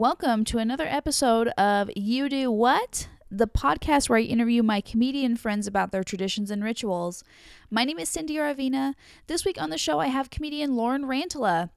Welcome to another episode of You Do What? The podcast where I interview my comedian friends about their traditions and rituals. My name is Cindy Aravina. This week on the show, I have comedian Lauren Rantala.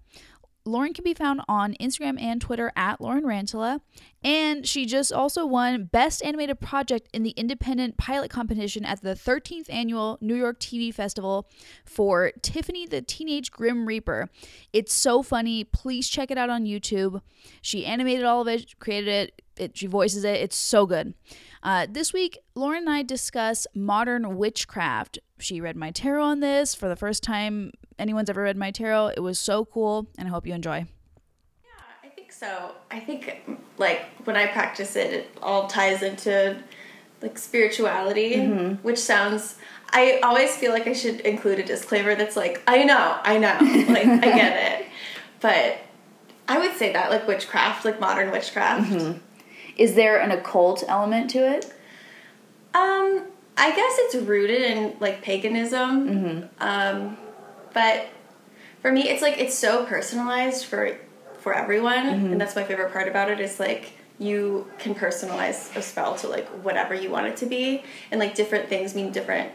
Lauren can be found on Instagram and Twitter at Lauren Rantala. And she just also won Best Animated Project in the Independent Pilot Competition at the 13th Annual New York TV Festival for Tiffany the Teenage Grim Reaper. It's so funny. Please check it out on YouTube. She animated all of it, created it, it she voices it. It's so good. Uh, this week, Lauren and I discuss modern witchcraft. She read my tarot on this for the first time anyone's ever read my tarot. It was so cool, and I hope you enjoy. Yeah, I think so. I think like when I practice it, it all ties into like spirituality, Mm-hmm. which sounds. I always feel like I should include a disclaimer that's like, I know, I know, like I get it, but I would say that like witchcraft, like modern witchcraft. Mm-hmm. Is there an occult element to it? Um, I guess it's rooted in like paganism. Mm-hmm. Um, but for me, it's like it's so personalized for for everyone, Mm-hmm. and that's my favorite part about it. Is like you can personalize a spell to like whatever you want it to be, and like different things mean different.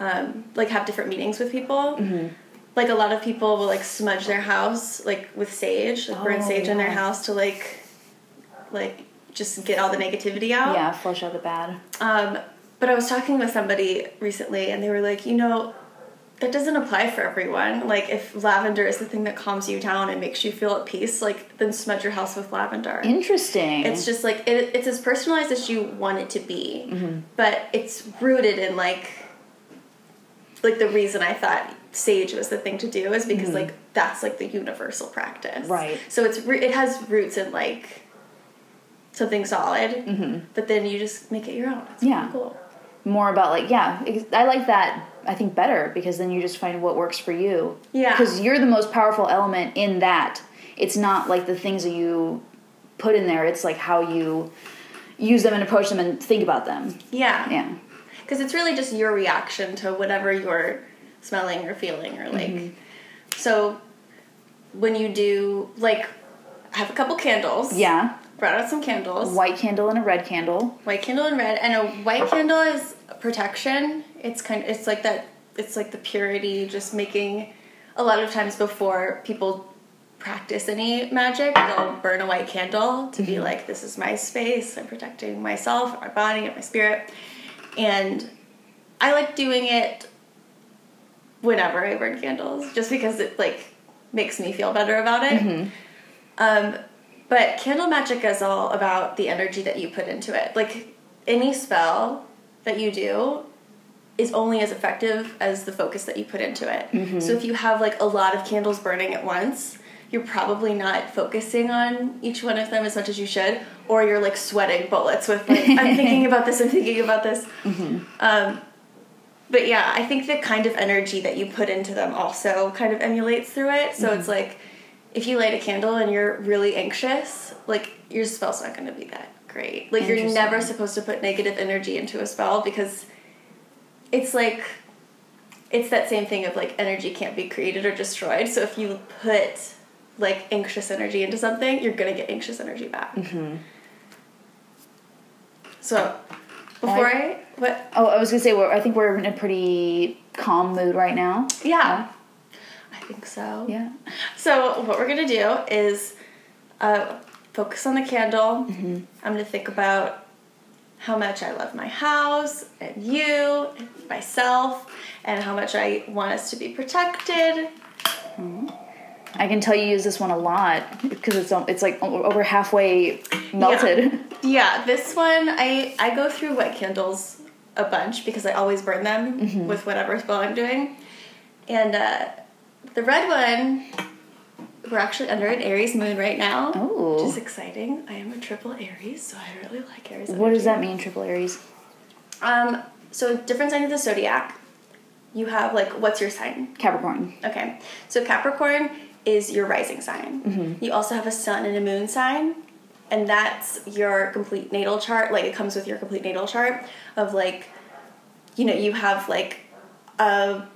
Um, like have different meanings with people. Mm-hmm. Like a lot of people will like smudge their house like with sage, like burn Oh, sage in their house to like like just get all the negativity out. Yeah, flush out the bad. Um, but I was talking with somebody recently, and they were like, you know, that doesn't apply for everyone. Like, if lavender is the thing that calms you down and makes you feel at peace, like, then smudge your house with lavender. Interesting. It's just like it, it's as personalized as you want it to be, mm-hmm. but it's rooted in like, like the reason I thought sage was the thing to do is because mm-hmm. like that's like the universal practice, Right. So it's it has roots in like something solid, mm-hmm. but then you just make it your own. It's Yeah. cool. More about like yeah. I like that. I think better because then you just find what works for you. Yeah. Because you're the most powerful element in that. It's not like the things that you put in there. It's like how you use them and approach them and think about them. Yeah. Yeah. Because it's really just your reaction to whatever you're smelling or feeling or like. Mm-hmm. So when you do like have a couple candles. Yeah. Brought out some candles. White candle and a red candle. White candle and red, and a white candle is protection. It's kind. Of, it's like that. It's like the purity, just making. A lot of times before people practice any magic, they'll burn a white candle to be like, "This is my space. I'm protecting myself, my body, and my spirit." And I like doing it whenever I burn candles, just because it like makes me feel better about it. Um, but candle magic is all about the energy that you put into it. Like any spell that you do is only as effective as the focus that you put into it. Mm-hmm. So if you have like a lot of candles burning at once, you're probably not focusing on each one of them as much as you should, or you're like sweating bullets with like I'm thinking about this, I'm thinking about this. Mm-hmm. Um, but yeah, I think the kind of energy that you put into them also kind of emulates through it. So it's mm-hmm. like if you light a candle and you're really anxious, like your spell's not going to be that great. Like you're never supposed to put negative energy into a spell because it's like it's that same thing of like energy can't be created or destroyed. So if you put like anxious energy into something, you're going to get anxious energy back. Mm-hmm. So before I, what Oh, I was gonna say we're, I think we're in a pretty calm mood right now. Yeah. Think so. Yeah. So what we're gonna do is uh, focus on the candle. Mm-hmm. I'm gonna think about how much I love my house and you and myself and how much I want us to be protected. I can tell you use this one a lot because it's it's like over halfway melted. Yeah, this one I I go through wet candles a bunch because I always burn them Mm-hmm. with whatever spell I'm doing. And uh, the red one, we're actually under an Aries moon right now, Ooh. which is exciting. I am a triple Aries, so I really like Aries. What does that mean, triple Aries? Um, so different sign of the zodiac. You have like, what's your sign? Capricorn. Okay, so Capricorn is your rising sign. Mm-hmm. You also have a sun and a moon sign, and that's your complete natal chart. Like it comes with your complete natal chart of like, you know, you have like a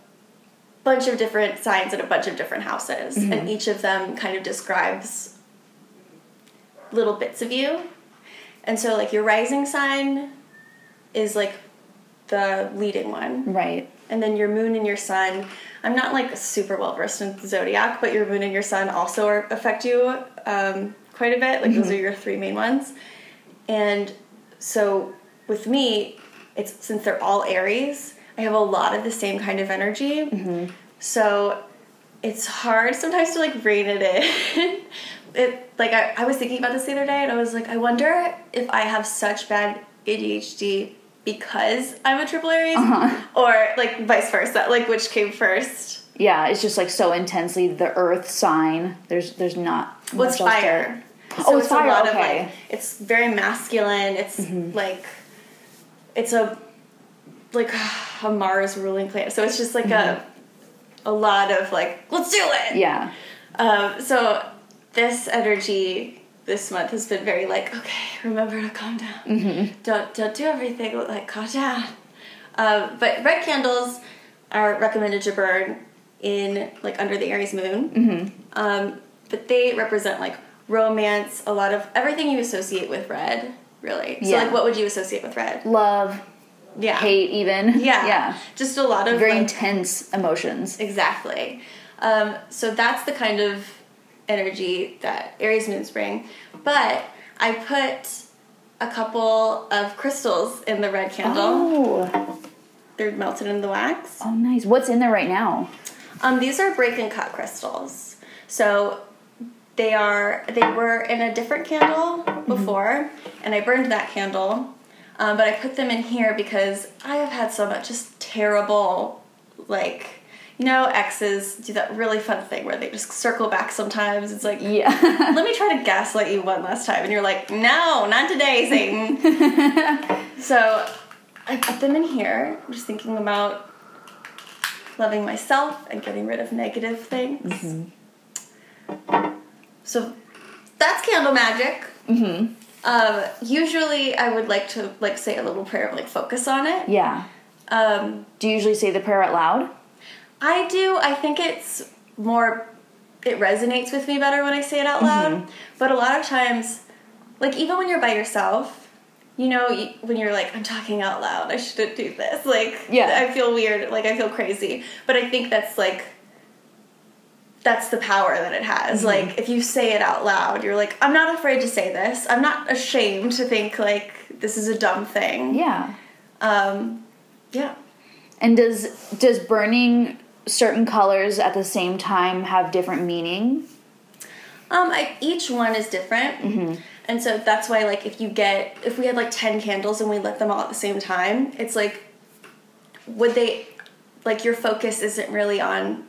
bunch of different signs and a bunch of different houses, Mm-hmm. and each of them kind of describes little bits of you. And so like your rising sign is like the leading one. Right. And then your moon and your sun. I'm not like super well versed in the zodiac, but your moon and your sun also are, affect you um, quite a bit. Like those are your three main ones. And so with me, it's since they're all Aries, I have a lot of the same kind of energy. So it's hard sometimes to like rein it in. it like I, I was thinking about this the other day and I was like, I wonder if I have such bad ADHD because I'm a triple Aries or like vice versa, like which came first. Yeah, it's just like so intensely the earth sign. There's there's not Well, it's much else to- fire. Oh, it's fire, a lot okay. Mm-hmm. of like it's very masculine. It's like it's a like a Mars ruling planet. So it's just like a a lot of like let's do it. Mm-hmm. Yeah. Um, so this energy this month has been very like okay, remember to calm down. Mm-hmm. Don't don't do everything like calm down. Um, but red candles are recommended to burn in like under the Aries moon. Mm-hmm. Um, but they represent like romance, a lot of everything you associate with red, really. So Yeah. like what would you associate with red? Love, Yeah. hate even. Yeah. Yeah. Just a lot of Very like, intense emotions. Exactly. Um, so that's the kind of energy that Aries moons bring. But I put a couple of crystals in the red candle. Oh. They're melted in the wax. Oh nice. What's in there right now? Um, these are break and cut crystals. So they are they were in a different candle before, and I burned that candle. Um, but I put them in here because I have had so much just terrible, like you know, exes do that really fun thing where they just circle back sometimes. It's like Yeah. let me try to gaslight you one last time, and you're like, no, not today, Satan. so I put them in here, just thinking about loving myself and getting rid of negative things. So that's candle magic. mm-hmm. Um, usually, I would like to like say a little prayer, like focus on it. Yeah. Um, Do you usually say the prayer out loud? I do. I think it's more. It resonates with me better when I say it out loud. But a lot of times, like even when you're by yourself, you know, when you're like, I'm talking out loud. I shouldn't do this. Like, Yeah. I feel weird. Like I feel crazy. But I think that's like. That's the power that it has. Like, if you say it out loud, you're like, I'm not afraid to say this. I'm not ashamed to think, like, this is a dumb thing. Yeah. Um, yeah. And does does burning certain colors at the same time have different meaning? Um, I, each one is different, and so that's why like if you get if we had like ten candles and we lit them all at the same time, it's like would they like your focus isn't really on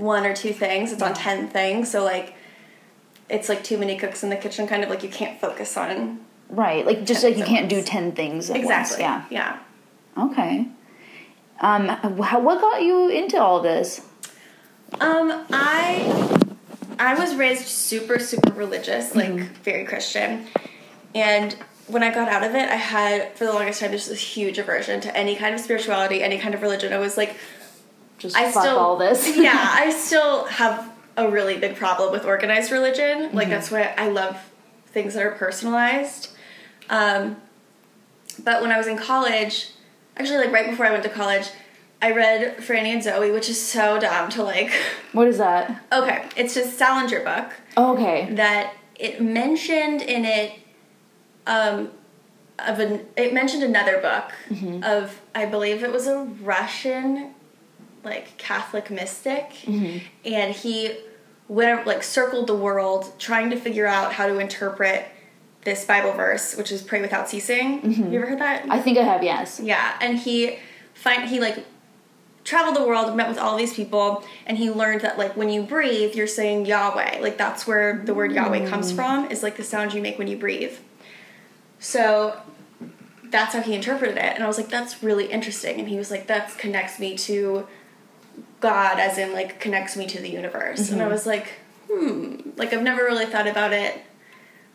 one or two things; it's on ten things. So like it's like too many cooks in the kitchen, kind of like you can't focus on Right. Like just like you can't do 10 things at exactly. once. Yeah. Yeah. Okay. Um how, what got you into all this? Um, I I was raised super super religious, like very Christian, and when I got out of it, I had for the longest time just this huge aversion to any kind of spirituality, any kind of religion. I was like, Just I fuck still all this. yeah, I still have a really big problem with organized religion. Like that's why I love things that are personalized. Um, but when I was in college, actually like right before I went to college, I read Franny and Zooey, which is so dumb to like. What is that? Okay, it's just Salinger book Oh, okay. that it mentioned in it um of an it mentioned another book of I believe it was a Russian like Catholic mystic mm-hmm. and he went like circled the world trying to figure out how to interpret this Bible verse which is pray without ceasing. Mm-hmm. You ever heard that? I think I have, yes. Yeah, and he find he like traveled the world, met with all these people, and he learned that like when you breathe, you're saying Yahweh. Like that's where the word Yahweh comes mm. from. Is like the sound you make when you breathe. So that's how he interpreted it, and I was like, that's really interesting. And he was like, that connects me to God, as in like connects me to the universe. And I was like, hmm, like I've never really thought about it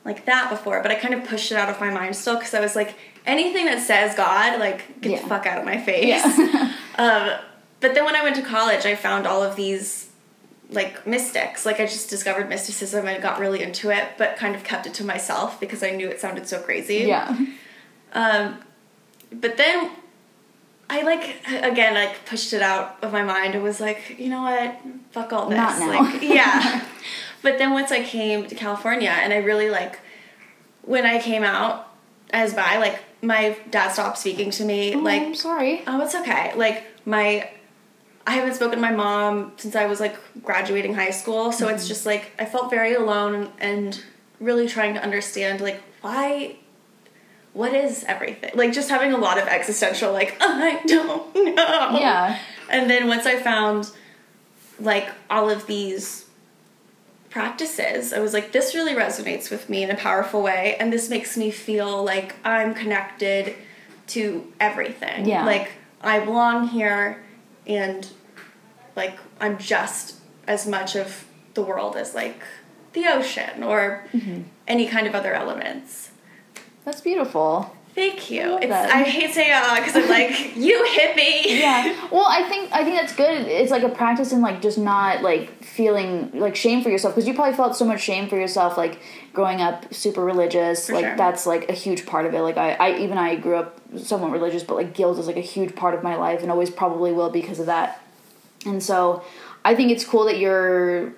like that before, but I kind of pushed it out of my mind still because I was like, anything that says God, like, get Yeah. the fuck out of my face. Yeah. um, but then when I went to college, I found all of these like mystics. Like I just discovered mysticism and got really into it, but kind of kept it to myself because I knew it sounded so crazy. Yeah. Um, but then I like again like pushed it out of my mind and was like, you know what, fuck all this. Not now. Like yeah. but then once I came to California and I really like when I came out as bi, like my dad stopped speaking to me. Oh, like I'm sorry. Oh, it's okay. Like my I haven't spoken to my mom since I was like graduating high school, so Mm-hmm. it's just like I felt very alone and really trying to understand like why what is everything? Like just having a lot of existential like I don't know. Yeah. And then once I found like all of these practices, I was like this really resonates with me in a powerful way and this makes me feel like I'm connected to everything. Yeah. Like I belong here and like I'm just as much of the world as like the ocean or Mm-hmm. any kind of other elements. That's beautiful. Thank you. It's. I hate saying uh because I'm like, you hit me. Yeah. Well, I think I think that's good. It's like a practice in like just not like feeling like shame for yourself because you probably felt so much shame for yourself like growing up super religious. For like sure. that's like a huge part of it. Like I, I even I grew up somewhat religious, but like guilt is like a huge part of my life and always probably will because of that. And so I think it's cool that you're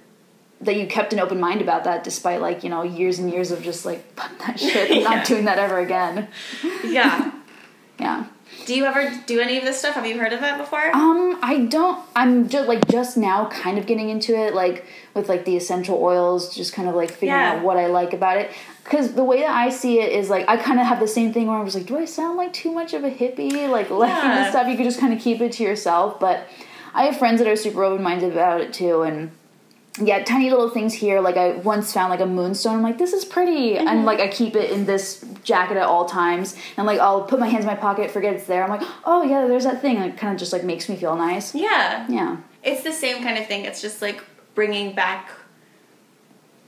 that you kept an open mind about that despite like, you know, years and years of just like fuck that shit, I'm Yeah. not doing that ever again. Yeah. Yeah. Do you ever do any of this stuff? Have you heard of it before? Um, I don't. I'm just like just now, kind of getting into it, like with like the essential oils, just kind of like figuring Yeah. out what I like about it. Because the way that I see it is like I kind of have the same thing where I was like, do I sound like too much of a hippie? Like liking Yeah. this stuff, you could just kind of keep it to yourself. But I have friends that are super open minded about it too, and yeah, tiny little things here. Like I once found like a moonstone. I'm like, this is pretty, Mm-hmm. and like I keep it in this jacket at all times. And like I'll put my hands in my pocket, forget it's there. I'm like, oh yeah, there's that thing. And it kind of just like makes me feel nice. yeah. Yeah, It's the same kind of thing. It's just like bringing back,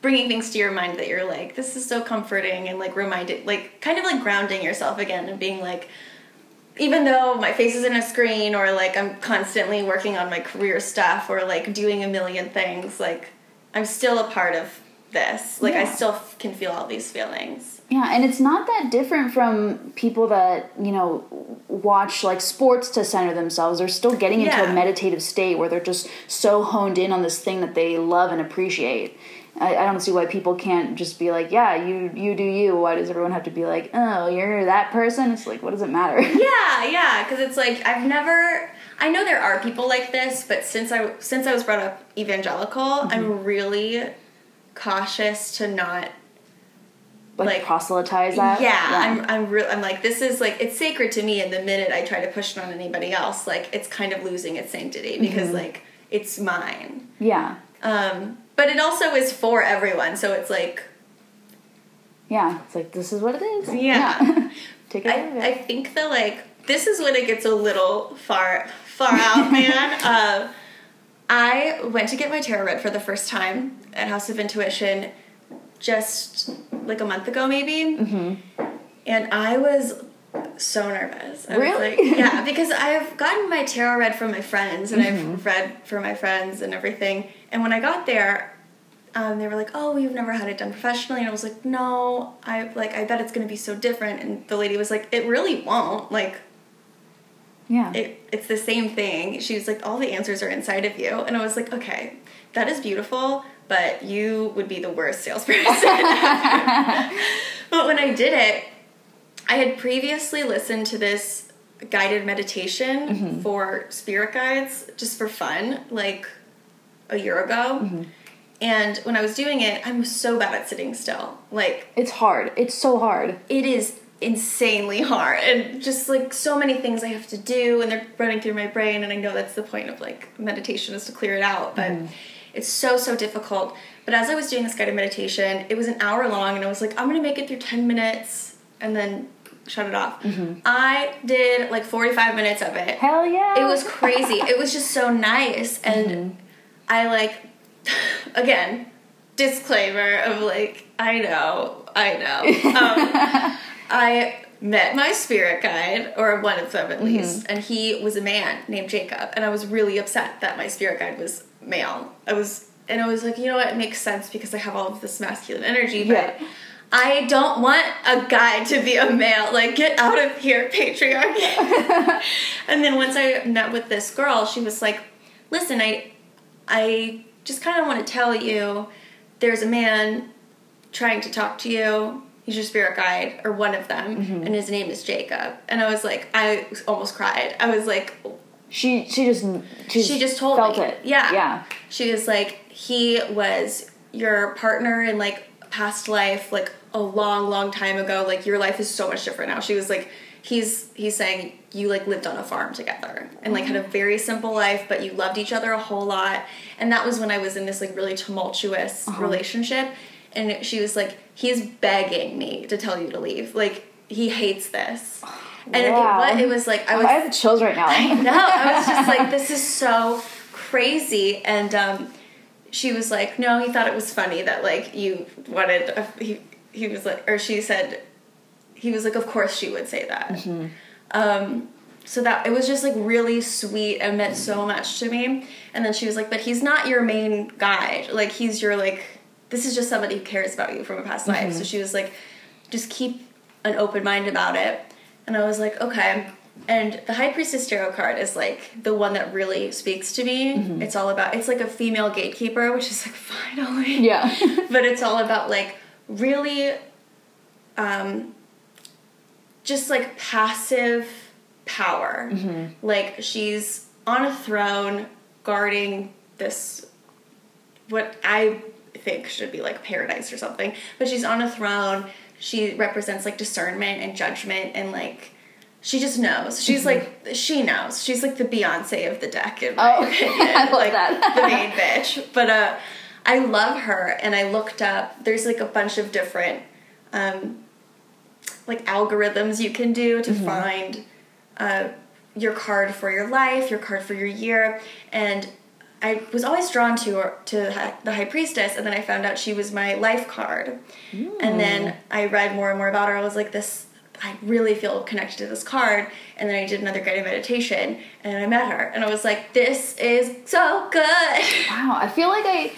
bringing things to your mind that you're like, this is so comforting and like reminded, like kind of like grounding yourself again and being like, even though my face is in a screen or like I'm constantly working on my career stuff or like doing a million things, like I'm still a part of this. Like I still f- can feel all these feelings. yeah, and it's not that different from people that you know watch like sports to center themselves. They're still getting into Yeah. a meditative state where they're just so honed in on this thing that they love and appreciate. I, I don't see why people can't just be like, yeah, you you do you. Why does everyone have to be like, oh, you're that person? It's like, what does it matter? Yeah, yeah, because it's like I've never. I know there are people like this, but since I since I was brought up evangelical, Mm-hmm. I'm really cautious to not. like, Like- proselytize that. Yeah, I'm. I'm real. I'm like this is like it's sacred to me, and the minute I try to push it on anybody else, like it's kind of losing its sanctity because Mm-hmm. like it's mine. yeah, Um, but it also is for everyone, so it's like yeah. It's like this is what it is. Yeah. Take it. I, I think the like this is when it gets a little far far out, man. uh, I went to get my tarot read for the first time at House of Intuition just like a month ago, maybe. Mm-hmm. And I was so nervous. I Really? Was like, yeah, because I've gotten my tarot read from my friends, and Mm-hmm. I've read for my friends and everything. And when I got there, um, they were like, "Oh, you've never had it done professionally," and I was like, "No, I like I bet it's gonna be so different." And the lady was like, "It really won't. Like yeah. it, it's the same thing." She was like, "All the answers are inside of you," and I was like, "Okay, that is beautiful." But you would be the worst salesperson. but when I did it, I had previously listened to this guided meditation Mm-hmm. for spirit guides just for fun, like a year ago. Mm-hmm. And when I was doing it, I'm so bad at sitting still. Like, It's hard. It's so hard. it is insanely hard. And just like so many things I have to do, and they're running through my brain. And I know that's the point of like meditation is to clear it out. But it's so, so difficult. But as I was doing this guided meditation, it was an hour long, and I was like, I'm gonna make it through 10 minutes and then shut it off. Mm-hmm. I did like 45 minutes of it. Hell yeah. It was crazy. it was just so nice. And mm-hmm. I like, again, disclaimer of like, I know, I know. Um, I met my spirit guide, or one of them at mm-hmm. least, and he was a man named Jacob. And I was really upset that my spirit guide was male. I was and I was like, you know what, it makes sense because I have all of this masculine energy, but Yeah. I don't want a guy to be a male. Like, get out of here, patriarchy. and then once I met with this girl, she was like, listen, I, I just kind of want to tell you there's a man trying to talk to you. He's your spirit guide, or one of them, mm-hmm. and his name is Jacob. And I was like, I almost cried. I was like, She she just she, she just told felt me. it. Yeah. Yeah. She was like, he was your partner in like past life, like a long, long time ago. Like your life is so much different now. She was like, he's he's saying you like lived on a farm together and like had a very simple life, but you loved each other a whole lot. And that was when I was in this like really tumultuous Uh-huh. relationship. And she was like, he's begging me to tell you to leave. Like he hates this. And Wow. it, what it was like I was I have chills right now. no, I was just like, this is so crazy. And um, she was like, no, he thought it was funny that like you wanted. A, he he was like, or she said, he was like, of course she would say that. Um, so that it was just like really sweet and meant so much to me. And then she was like, but he's not your main guy. Like he's your like. This is just somebody who cares about you from a past life. So she was like, just keep an open mind about it. And I was like, okay. And the High Priestess Tarot card is like the one that really speaks to me. It's all about, it's like a female gatekeeper, which is like, finally. yeah. but it's all about like really, um, just like passive power. Like she's on a throne guarding this, what I think should be like paradise or something. But she's on a throne. She represents like discernment and judgment and like she just knows. She's like she knows. She's like the Beyonce of the deck in my Oh, opinion. I love like that. the main bitch. But uh I love her and I looked up there's like a bunch of different um like algorithms you can do to find uh, your card for your life, your card for your year, and I was always drawn to her, to the High Priestess, and then I found out she was my life card, and then I read more and more about her. I was like, this. I really feel connected to this card, and then I did another guided meditation, and I met her, and I was like, "This is so good." Wow, I feel like I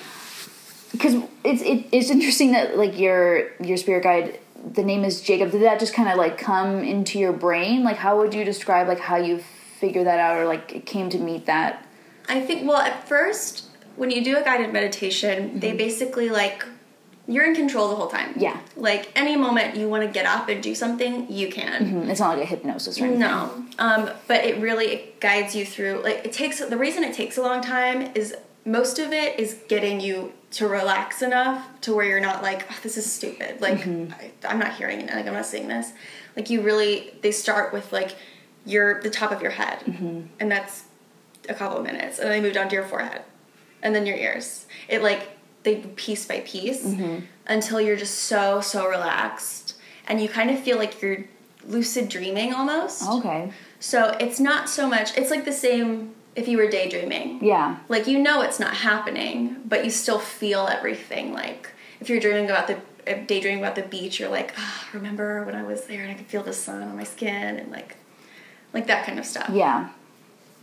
because it's it, it's interesting that like your your spirit guide the name is Jacob. Did that just kind of like come into your brain? Like how would you describe like how you figured that out or like it came to meet that? I think well at first when you do a guided meditation, they mm-hmm. basically like you're in control the whole time. Yeah. Like any moment you want to get up and do something, you can. Mm, It's not like a hypnosis or anything. No. Um, but it really it guides you through like it takes the reason it takes a long time is most of it is getting you to relax enough to where you're not like oh, this is stupid like I, i'm not hearing it like i'm not seeing this like you really they start with like your the top of your head and that's a couple of minutes and then they move down to your forehead and then your ears it like they piece by piece until you're just so so relaxed and you kind of feel like you're lucid dreaming almost Okay. so it's not so much it's like the same if you were daydreaming Yeah. like you know it's not happening but you still feel everything like if you're dreaming about the uh, daydreaming about the beach you're like ah, remember when i was there and i could feel the sun on my skin and like like that kind of stuff Yeah.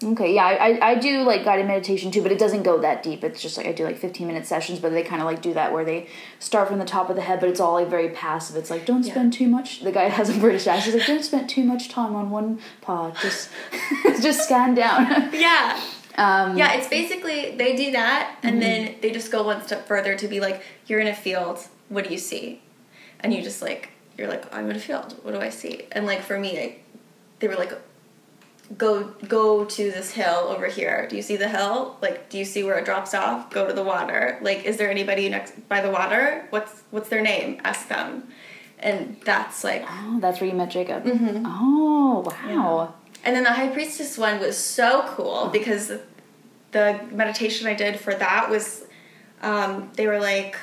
Okay, yeah, I, I, do like guided meditation too, but it doesn't go that deep. It's just like I do like 15 minute sessions, but they kind of like do that where they start from the top of the head, but it's all like very passive. It's like, don't Yeah. spend too much. The guy has a British accent. He's like, don't spend too much time on one part. Just, just scan down. yeah um, yeah it's basically they do that and then they just go one step further to be like you're in a field what do you see and you just like you're like i'm in a field what do i see and like for me I, they were like go go to this hill over here. Do you see the hill? Like do you see where it drops off? Go to the water. Like is there anybody next by the water? What's what's their name? Ask them. And that's like Oh, that's where you met Jacob. Oh, wow. And then the high priestess one was so cool because the meditation I did for that was um, they were like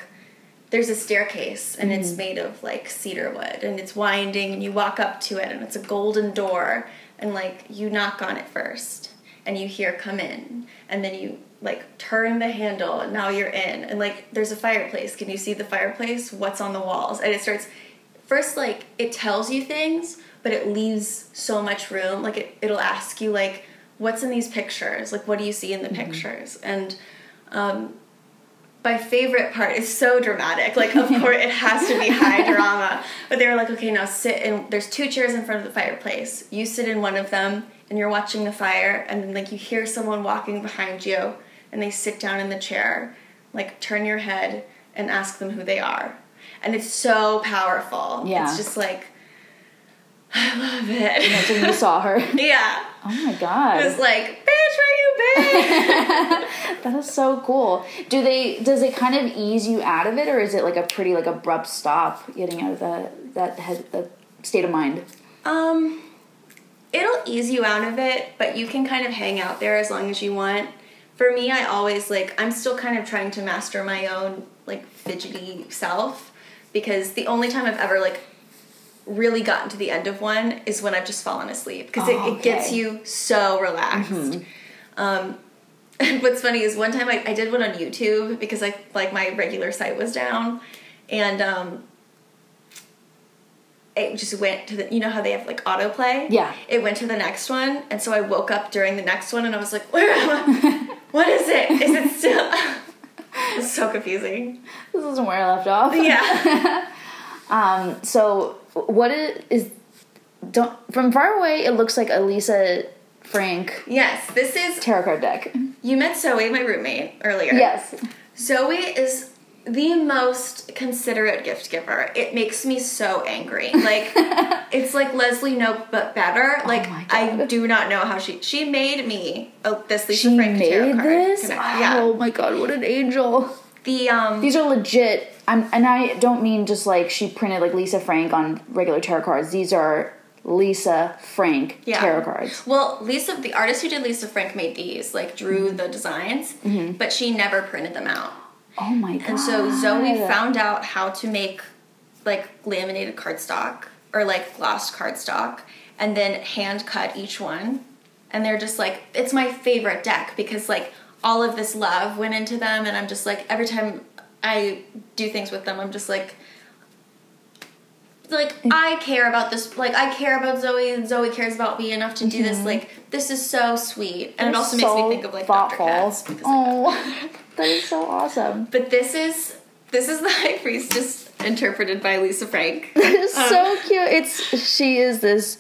there's a staircase and it's made of like cedar wood and it's winding and you walk up to it and it's a golden door and like you knock on it first and you hear come in. And then you like turn the handle and now you're in. And like there's a fireplace. Can you see the fireplace? What's on the walls? And it starts first like it tells you things but it leaves so much room. Like it, it'll ask you like what's in these pictures? Like what do you see in the pictures? And um, my favorite part is so dramatic. Like, of course, it has to be high drama. But they were like, okay, now sit in. There's two chairs in front of the fireplace. You sit in one of them, and you're watching the fire, and then like you hear someone walking behind you, and they sit down in the chair. Like, turn your head and ask them who they are, and it's so powerful. Yeah. it's just like. I love it. Imagine you saw her. yeah. Oh my god. It was like, bitch, where you been? That is so cool. Do they does it kind of ease you out of it or is it like a pretty like abrupt stop getting out of the that head the state of mind? um, it'll ease you out of it, but you can kind of hang out there as long as you want. For me, I always like I'm still kind of trying to master my own like fidgety self because the only time I've ever like really gotten to the end of one is when I've just fallen asleep because Oh, it, it gets you so relaxed. Um, and what's funny is one time I, I did one on YouTube because I like my regular site was down, and um, it just went to the you know how they have like autoplay. Yeah. It went to the next one, and so I woke up during the next one, and I was like, "Where am I? what is it? Is it still?" it's so confusing. This isn't where I left off. Yeah. Um so what is, is don't from far away it looks like Elisa Frank yes. This is tarot card deck. you met Zoe, my roommate, earlier. Yes. Zoe is the most considerate gift giver. It makes me so angry. Like it's like Leslie Knope but better. Like Oh I do not know how she she made me oh, this Lisa She Frank tarot made card. this? Connect- Yeah. Oh my god, what an angel. The um These are legit. I'm, and I don't mean just like she printed like Lisa Frank on regular tarot cards. These are Lisa Frank Yeah. tarot cards. well, Lisa, the artist who did Lisa Frank made these, like drew the designs, but she never printed them out. Oh my god. And so Zoe found out how to make like laminated cardstock or like glossed cardstock and then hand cut each one. And they're just like it's my favorite deck because like all of this love went into them and I'm just like every time I do things with them I'm just like like mm. I care about this like I care about Zoe and Zoe cares about me enough to do this mm-hmm. like this is so sweet and it They're also makes me think of like thoughtful. Dr. Katz Oh, that is so awesome. but this is this is the High Priestess interpreted by Lisa Frank. It's so um, cute. It's she is this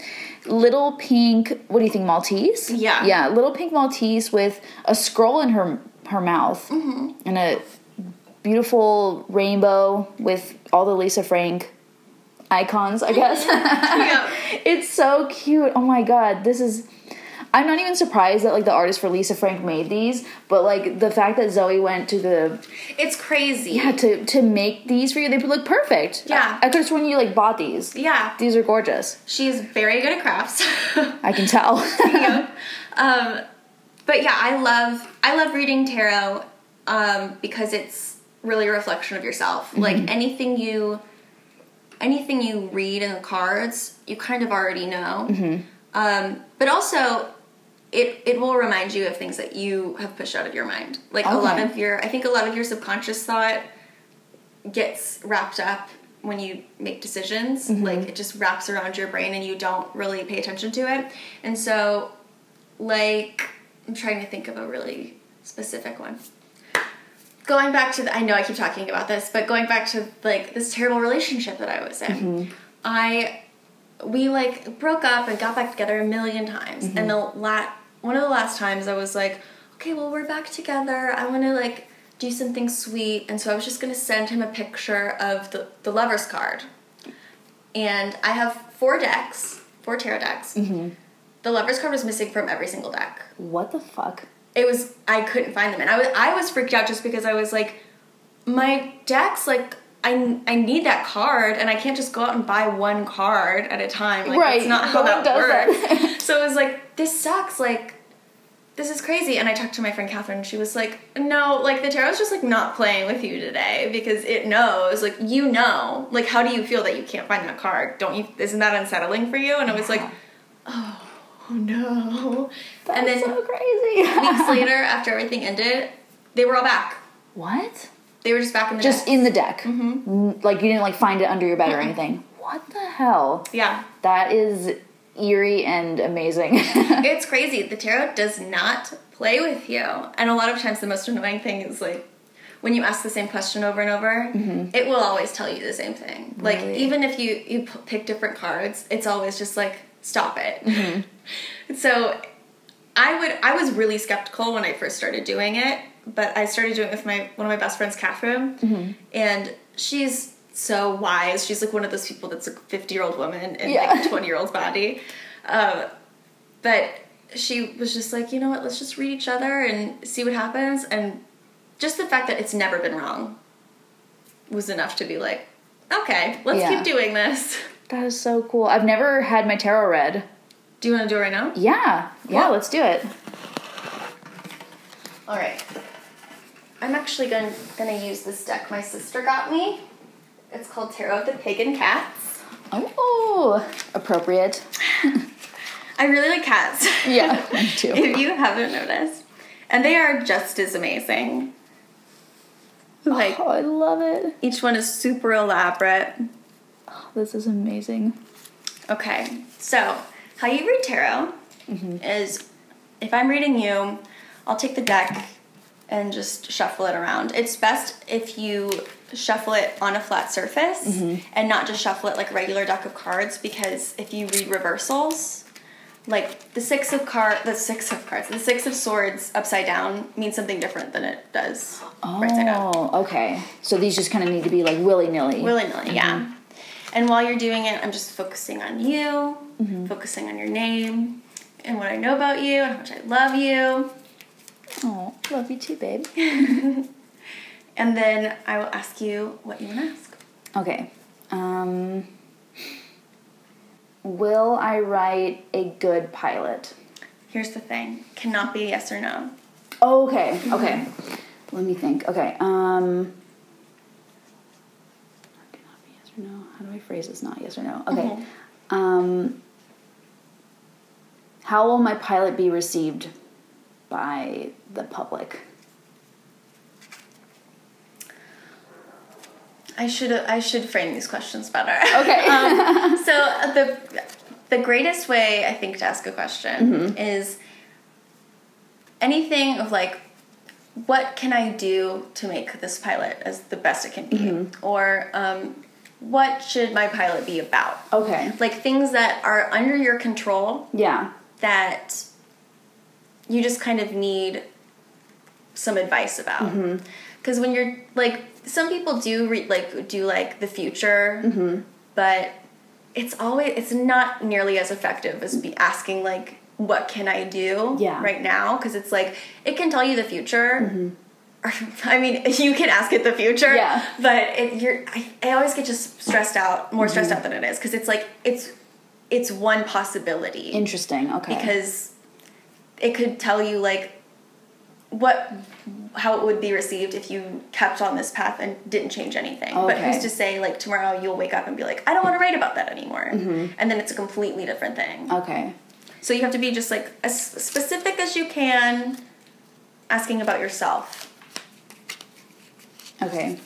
little pink. What do you think, Maltese? Yeah. yeah, little pink Maltese with a scroll in her her mouth Mm-hmm. and a beautiful rainbow with all the Lisa Frank icons. I guess. yeah. It's so cute. Oh my god, this is. I'm not even surprised that like the artist for Lisa Frank made these, but like the fact that Zoe went to the It's crazy. yeah to to make these for you, they look perfect. Yeah. I, I could have sworn you like bought these. Yeah. These are gorgeous. She's very good at crafts. I can tell. um, but yeah, I love I love reading tarot um, because it's really a reflection of yourself. Like anything you anything you read in the cards, you kind of already know. Um, but also it it will remind you of things that you have pushed out of your mind. Like a lot of your I think a lot of your subconscious thought gets wrapped up when you make decisions. Mm-hmm. Like it just wraps around your brain and you don't really pay attention to it. And so like I'm trying to think of a really specific one. Going back to the, I know I keep talking about this, but going back to like this terrible relationship that I was in. Mm-hmm. I we like broke up and got back together a million times. Mm-hmm. And the la- one of the last times I was like, okay, well we're back together. I want to like do something sweet. And so I was just going to send him a picture of the the lover's card. And I have four decks, four tarot decks. Mm-hmm. The lover's card was missing from every single deck what the fuck? it was I couldn't find them, and I was I was freaked out just because I was like, my decks like. I, I need that card and I can't just go out and buy one card at a time. Like Right, that's not how no that works. that. so it was like, this sucks, like this is crazy. And I talked to my friend Catherine, she was like, No, like the tarot's just like not playing with you today because it knows, like you know. Like how do you feel that you can't find that card? Don't you isn't that unsettling for you? And I was like, Oh no. That's and then so crazy. weeks later, after everything ended, they were all back. what? They were just back in the Just deck. in the deck. Mm-hmm. Like you didn't like find it under your bed or anything. What the hell? yeah. That is eerie and amazing. It's crazy. The tarot does not play with you. And a lot of times the most annoying thing is like when you ask the same question over and over, it will always tell you the same thing. Like Really? even if you you p- pick different cards, it's always just like stop it. so I would I was really skeptical when I first started doing it, but I started doing it with my one of my best friends, Catherine, and she's so wise. She's like one of those people that's a fifty year old woman in Yeah. like a twenty year old's body. Um, but she was just like, you know what? Let's just read each other and see what happens. And just the fact that it's never been wrong was enough to be like, okay, let's Yeah. keep doing this. That is so cool. I've never had my tarot read. Do you want to do it right now? Yeah, yeah, Cool. let's do it. All right. I'm actually going gonna use this deck my sister got me. It's called Tarot of the Pagan Cats. Oh, appropriate. I really like cats. Yeah, me too. if you haven't noticed, and they are just as amazing. Like oh, I love it. each one is super elaborate. Oh, this is amazing. Okay, so how you read tarot mm-hmm. is if I'm reading you, I'll take the deck and just shuffle it around. It's best if you shuffle it on a flat surface mm-hmm. and not just shuffle it like a regular deck of cards because if you read reversals, like the six of card, the six of cards, the six of swords upside down means something different than it does right side up. Oh, okay. So these just kind of need to be like willy nilly. willy nilly, yeah. Mm-hmm. And while you're doing it, I'm just focusing on you, mm-hmm. focusing on your name, and what I know about you, and how much I love you. Oh, love you too, babe. And then I will ask you what you want to ask. Okay. Um, will I write a good pilot? Here's the thing cannot be yes or no. Oh, okay. Okay. Let me think. Okay. Um. Cannot be yes or no. How do I phrase this? Not yes or no. Okay. Mhm. Um. How will my pilot be received by the public? I should I should frame these questions better. Okay. um, so the the greatest way I think to ask a question is anything of like what can I do to make this pilot as the best it can be, or um, what should my pilot be about? okay. Like things that are under your control Yeah. that you just kind of need some advice about. Mm-hmm. Because when you're like, some people do re- like do like the future, mm-hmm. but it's always it's not nearly as effective as be asking like, what can I do Yeah. right now? Because it's like it can tell you the future. Or, mm-hmm. I mean, you can ask it the future, Yeah. but it, you're. I, I always get just stressed out, more stressed out than it is, because it's like it's it's one possibility Interesting. Okay. because it could tell you like what how it would be received if you kept on this path and didn't change anything. But who's to say like tomorrow you'll wake up and be like, I don't want to write about that anymore, Mm-hmm. and then it's a completely different thing. okay. So you have to be just like as specific as you can, asking about yourself. Okay.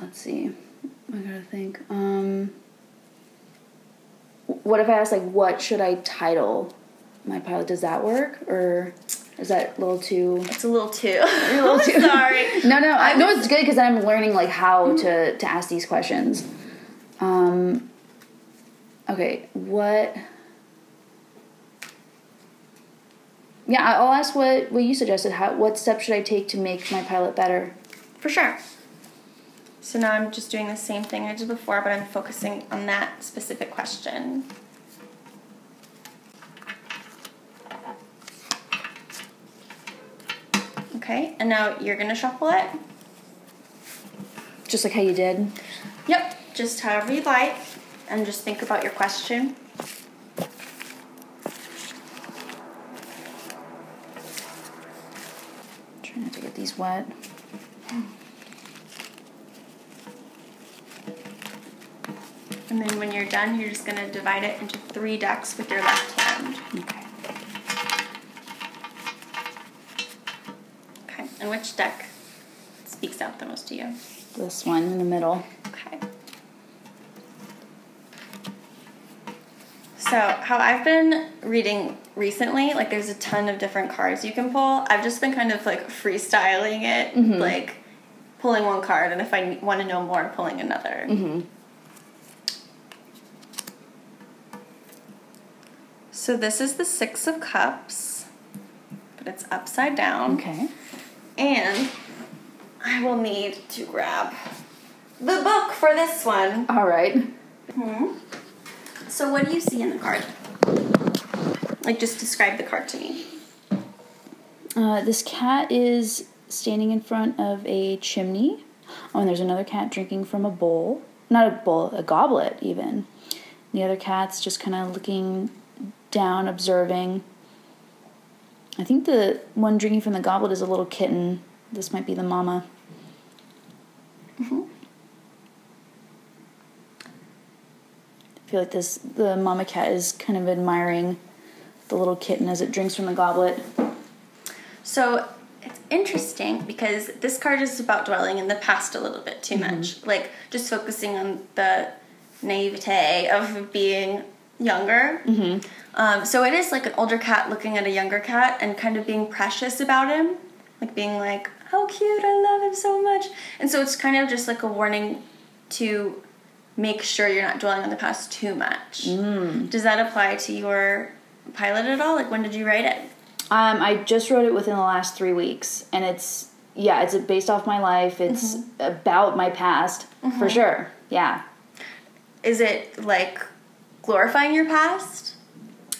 Let's see. I gotta think. Um, what if I ask like, what should I title my pilot? Does that work, or is that a little too? It's a little too. A little too. Sorry. No, no, I know it's good because I'm learning like how to to ask these questions. Um. Okay, what? Yeah, I'll ask what what you suggested. How what steps should I take to make my pilot better? For sure. So now I'm just doing the same thing I did before, but I'm focusing on that specific question. Okay, and now you're gonna shuffle it. Just like how you did. Yep, just however you like, and just think about your question. Try not to get these wet. And then when you're done, you're just gonna divide it into three decks with your left hand. Okay. Okay, and which deck speaks out the most to you? This one in the middle. Okay. So, how I've been reading recently. Like there's a ton of different cards you can pull. I've just been kind of like freestyling it, mm-hmm. like pulling one card, and if I want to know more, pulling another. Mm-hmm. So this is the Six of Cups, but it's upside down. Okay. And I will need to grab the book for this one. All right. Hmm. So, what do you see in the card? Like, just describe the card to me. Uh, this cat is standing in front of a chimney. Oh, and there's another cat drinking from a bowl. Not a bowl, a goblet, even. The other cat's just kind of looking down, observing. I think the one drinking from the goblet is a little kitten. This might be the mama. Mm-hmm. I feel like this the mama cat is kind of admiring the little kitten as it drinks from the goblet. So, it's interesting because this card is about dwelling in the past a little bit too mm-hmm. much. Like, just focusing on the naivete of being younger. Um, so, it is like an older cat looking at a younger cat and kind of being precious about him. Like, being like, how cute, I love him so much. And so, it's kind of just like a warning to make sure you're not dwelling on the past too much. Does that apply to your pilot at all? Like, when did you write it? Um, I just wrote it within the last three weeks, and it's yeah, it's based off my life. It's about my past for sure. Yeah. Is it like glorifying your past?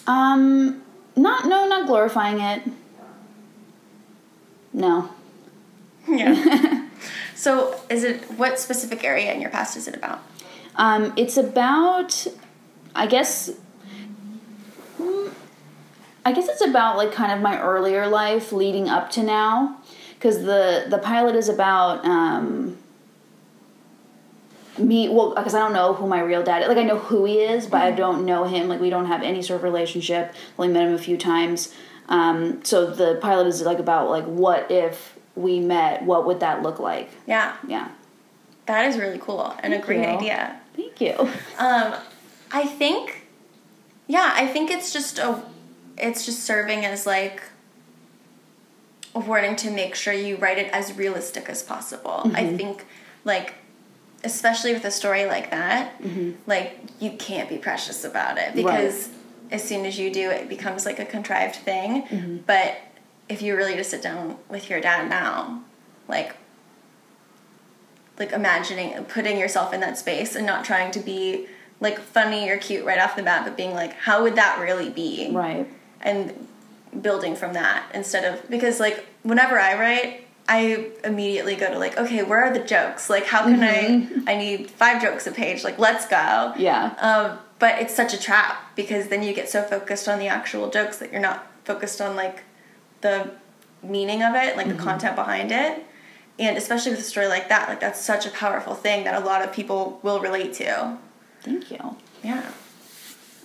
Um, not no, not glorifying it. No. Yeah. so, is it what specific area in your past is it about? Um, it's about, I guess. I guess it's about like kind of my earlier life leading up to now, because the the pilot is about um, me. Well, because I don't know who my real dad. Like I know who he is, but I don't know him. Like we don't have any sort of relationship. Only met him a few times. Um, so the pilot is like about like what if we met? What would that look like? Yeah, Yeah. that is really cool and a great you. idea. Thank you. Um, I think, yeah, I think it's just a, it's just serving as like a warning to make sure you write it as realistic as possible. Mm-hmm. I think, like, especially with a story like that, Mm-hmm. like you can't be precious about it because as soon as you do, it becomes like a contrived thing. Mm-hmm. But if you really just sit down with your dad now, like like imagining putting yourself in that space and not trying to be like funny or cute right off the bat but being like how would that really be Right. and building from that instead of because like whenever i write i immediately go to like okay where are the jokes like how can i i need five jokes a page like let's go Yeah. um, but it's such a trap because then you get so focused on the actual jokes that you're not focused on like the meaning of it, like the content behind it. And especially with a story like that, like that's such a powerful thing that a lot of people will relate to. Thank you. Yeah.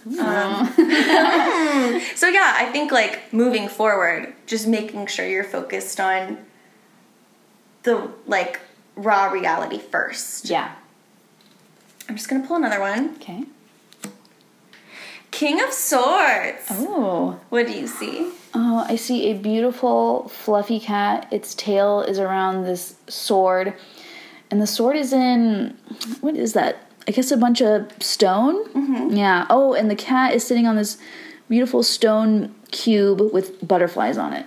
Um, so yeah, I think like moving forward, just making sure you're focused on the like raw reality first. Yeah. I'm just gonna pull another one. Okay. King of Swords. Oh. What do you see? Oh, I see a beautiful fluffy cat. Its tail is around this sword. And the sword is in what is that? I guess a bunch of stone? Mm-hmm. Yeah. Oh, and the cat is sitting on this beautiful stone cube with butterflies on it.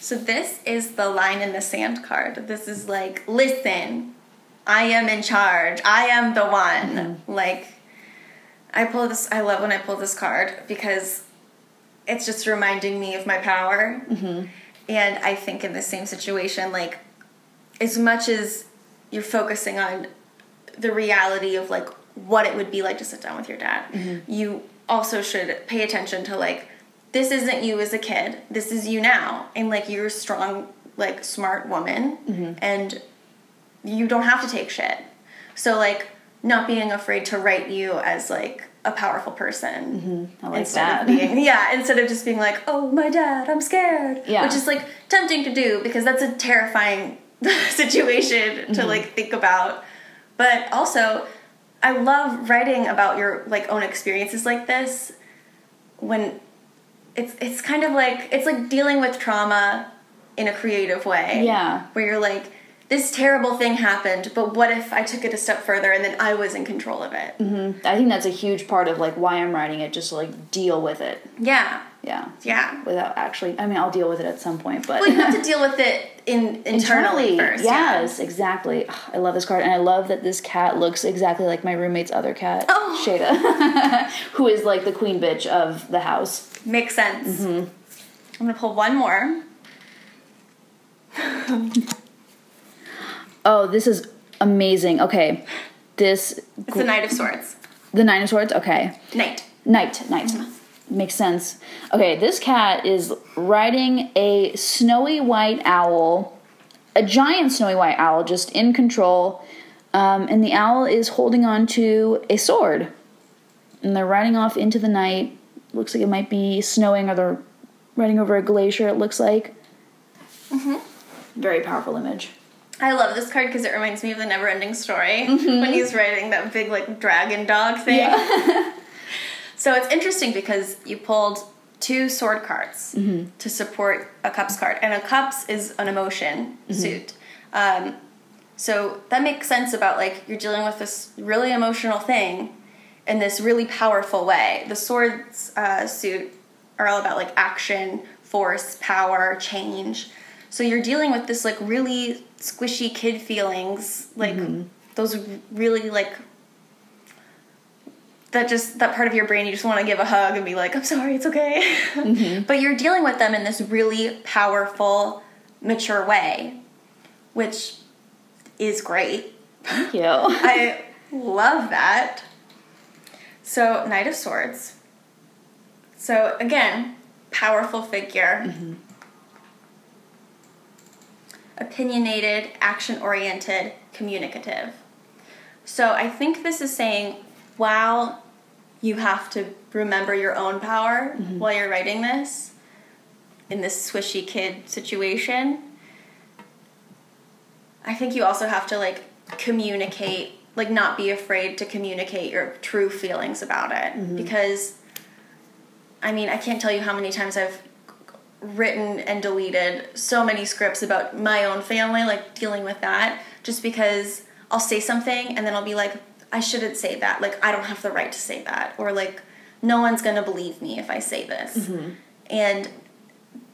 So this is the line in the sand card. This is like, listen, I am in charge. I am the one. Mm-hmm. Like, I pull this. I love when I pull this card because it's just reminding me of my power. Mm-hmm. And I think in the same situation, like, as much as you're focusing on the reality of like what it would be like to sit down with your dad, mm-hmm. you also should pay attention to like this isn't you as a kid. This is you now, and like you're a strong, like smart woman, and you don't have to take shit. So like not being afraid to write you as like a powerful person I like that. being yeah instead of just being like oh my dad i'm scared Yeah. which is like tempting to do because that's a terrifying situation Mm-hmm. to like think about but also i love writing about your like own experiences like this when it's it's kind of like it's like dealing with trauma in a creative way. Yeah. Where you're like, this terrible thing happened, but what if I took it a step further and then I was in control of it? I think that's a huge part of like why I'm writing it, just to like deal with it. Yeah. Yeah. Yeah. Without actually, I mean, I'll deal with it at some point, but Well, you have to deal with it in internally, first. yeah. Yes, exactly. Ugh, I love this card, and I love that this cat looks exactly like my roommate's other cat, Oh. Shada, who is like the queen bitch of the house. Makes sense. Mm-hmm. I'm gonna pull one more. Oh, this is amazing. Okay, this It's the Knight of Swords. the nine of swords. Okay, Knight. Knight, knight. Makes sense. Okay, this cat is riding a snowy white owl, a giant snowy white owl, just in control. Um, and the owl is holding on to a sword. And they're riding off into the night. Looks like it might be snowing or they're riding over a glacier, it looks like. Mhm. Very powerful image. I love this card because it reminds me of the Never Ending Story Mm-hmm. when he's riding that big like dragon dog thing. so it's interesting because you pulled two sword cards Mm-hmm. to support a cups card, and a cups is an emotion Mm-hmm. suit. Um, so that makes sense about like you're dealing with this really emotional thing in this really powerful way. The swords uh, suit are all about like action, force, power, change. So you're dealing with this like really squishy kid feelings, like mm-hmm. those really like that just that part of your brain you just want to give a hug and be like, I'm sorry, it's okay. Mm-hmm. but you're dealing with them in this really powerful, mature way, which is great. Thank you. I love that. So, Knight of Swords. So, again, powerful figure. Mm-hmm. Opinionated, action oriented, communicative. So, I think this is saying while you have to remember your own power mm-hmm. while you're writing this in this swishy kid situation, I think you also have to like communicate, like not be afraid to communicate your true feelings about it. Mm-hmm. Because I mean, I can't tell you how many times I've written and deleted so many scripts about my own family, like dealing with that, just because I'll say something and then I'll be like, I shouldn't say that. Like, I don't have the right to say that. Or, like, no one's gonna believe me if I say this. Mm-hmm. And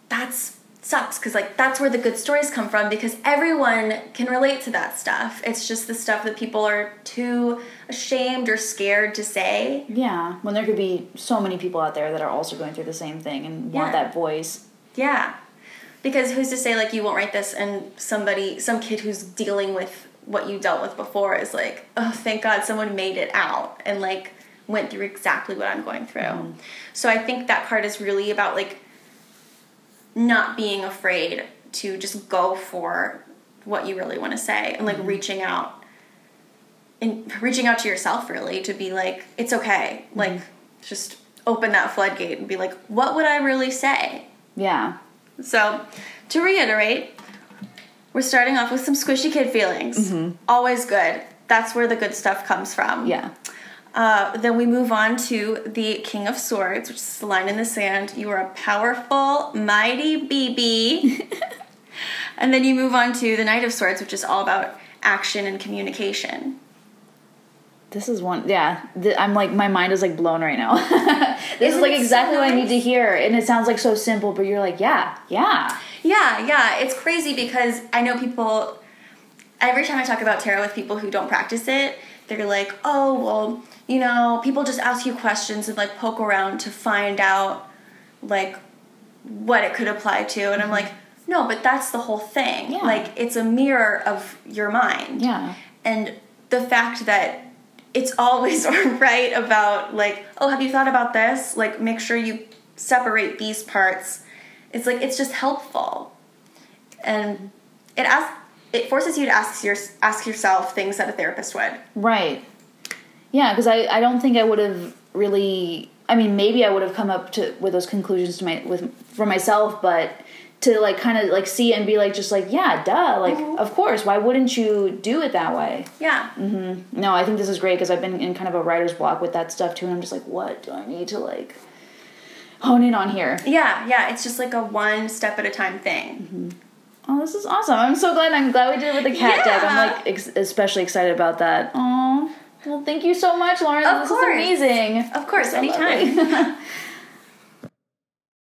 that's sucks because like that's where the good stories come from because everyone can relate to that stuff it's just the stuff that people are too ashamed or scared to say Yeah, when there could be so many people out there that are also going through the same thing and want that voice. Yeah. Because who's to say like you won't write this and somebody some kid who's dealing with what you dealt with before is like oh thank god someone made it out and like went through exactly what i'm going through. Mm-hmm. So i think that part is really about like not being afraid to just go for what you really want to say and like mm-hmm. reaching out and reaching out to yourself really to be like it's okay. Mm-hmm. Like just open that floodgate and be like what would i really say Yeah. so, to reiterate, we're starting off with some squishy kid feelings. Always good. That's where the good stuff comes from. Yeah. Uh, then we move on to the King of Swords, which is the line in the sand. You are a powerful, mighty BB. and then you move on to the Knight of Swords, which is all about action and communication. This is one. Yeah, th- I'm like my mind is like blown right now. this is Isn't like it so exactly what I need to hear, and it sounds like so simple, but you're like, yeah, yeah, Yeah, yeah, it's crazy because I know people. Every time I talk about tarot with people who don't practice it, they're like, "Oh, well, you know, people just ask you questions and like poke around to find out like what it could apply to." And I'm mm-hmm. like, "No, but that's the whole thing. Yeah. Like it's a mirror of your mind." yeah, And the fact that it's always right about like, "Oh, have you thought about this?" Like make sure you separate these parts. It's like it's just helpful and it asks it forces you to ask your ask yourself things that a therapist would. right. Yeah, because I I don't think I would have really. I mean, maybe I would have come up to with those conclusions to my with for myself, but to like kind of like see and be like just like yeah, duh, like of course, why wouldn't you do it that way? Yeah. mm-hmm. No, I think this is great because I've been in kind of a writer's block with that stuff too, and I'm just like, what do I need to like hone in on here. Yeah, yeah, it's just like a one step at a time thing. Oh, this is awesome! I'm so glad. I'm glad we did it with the cat deck. I'm like ex- especially excited about that. Oh, well, thank you so much, Lauren. Of this course. is amazing. Of course, anytime.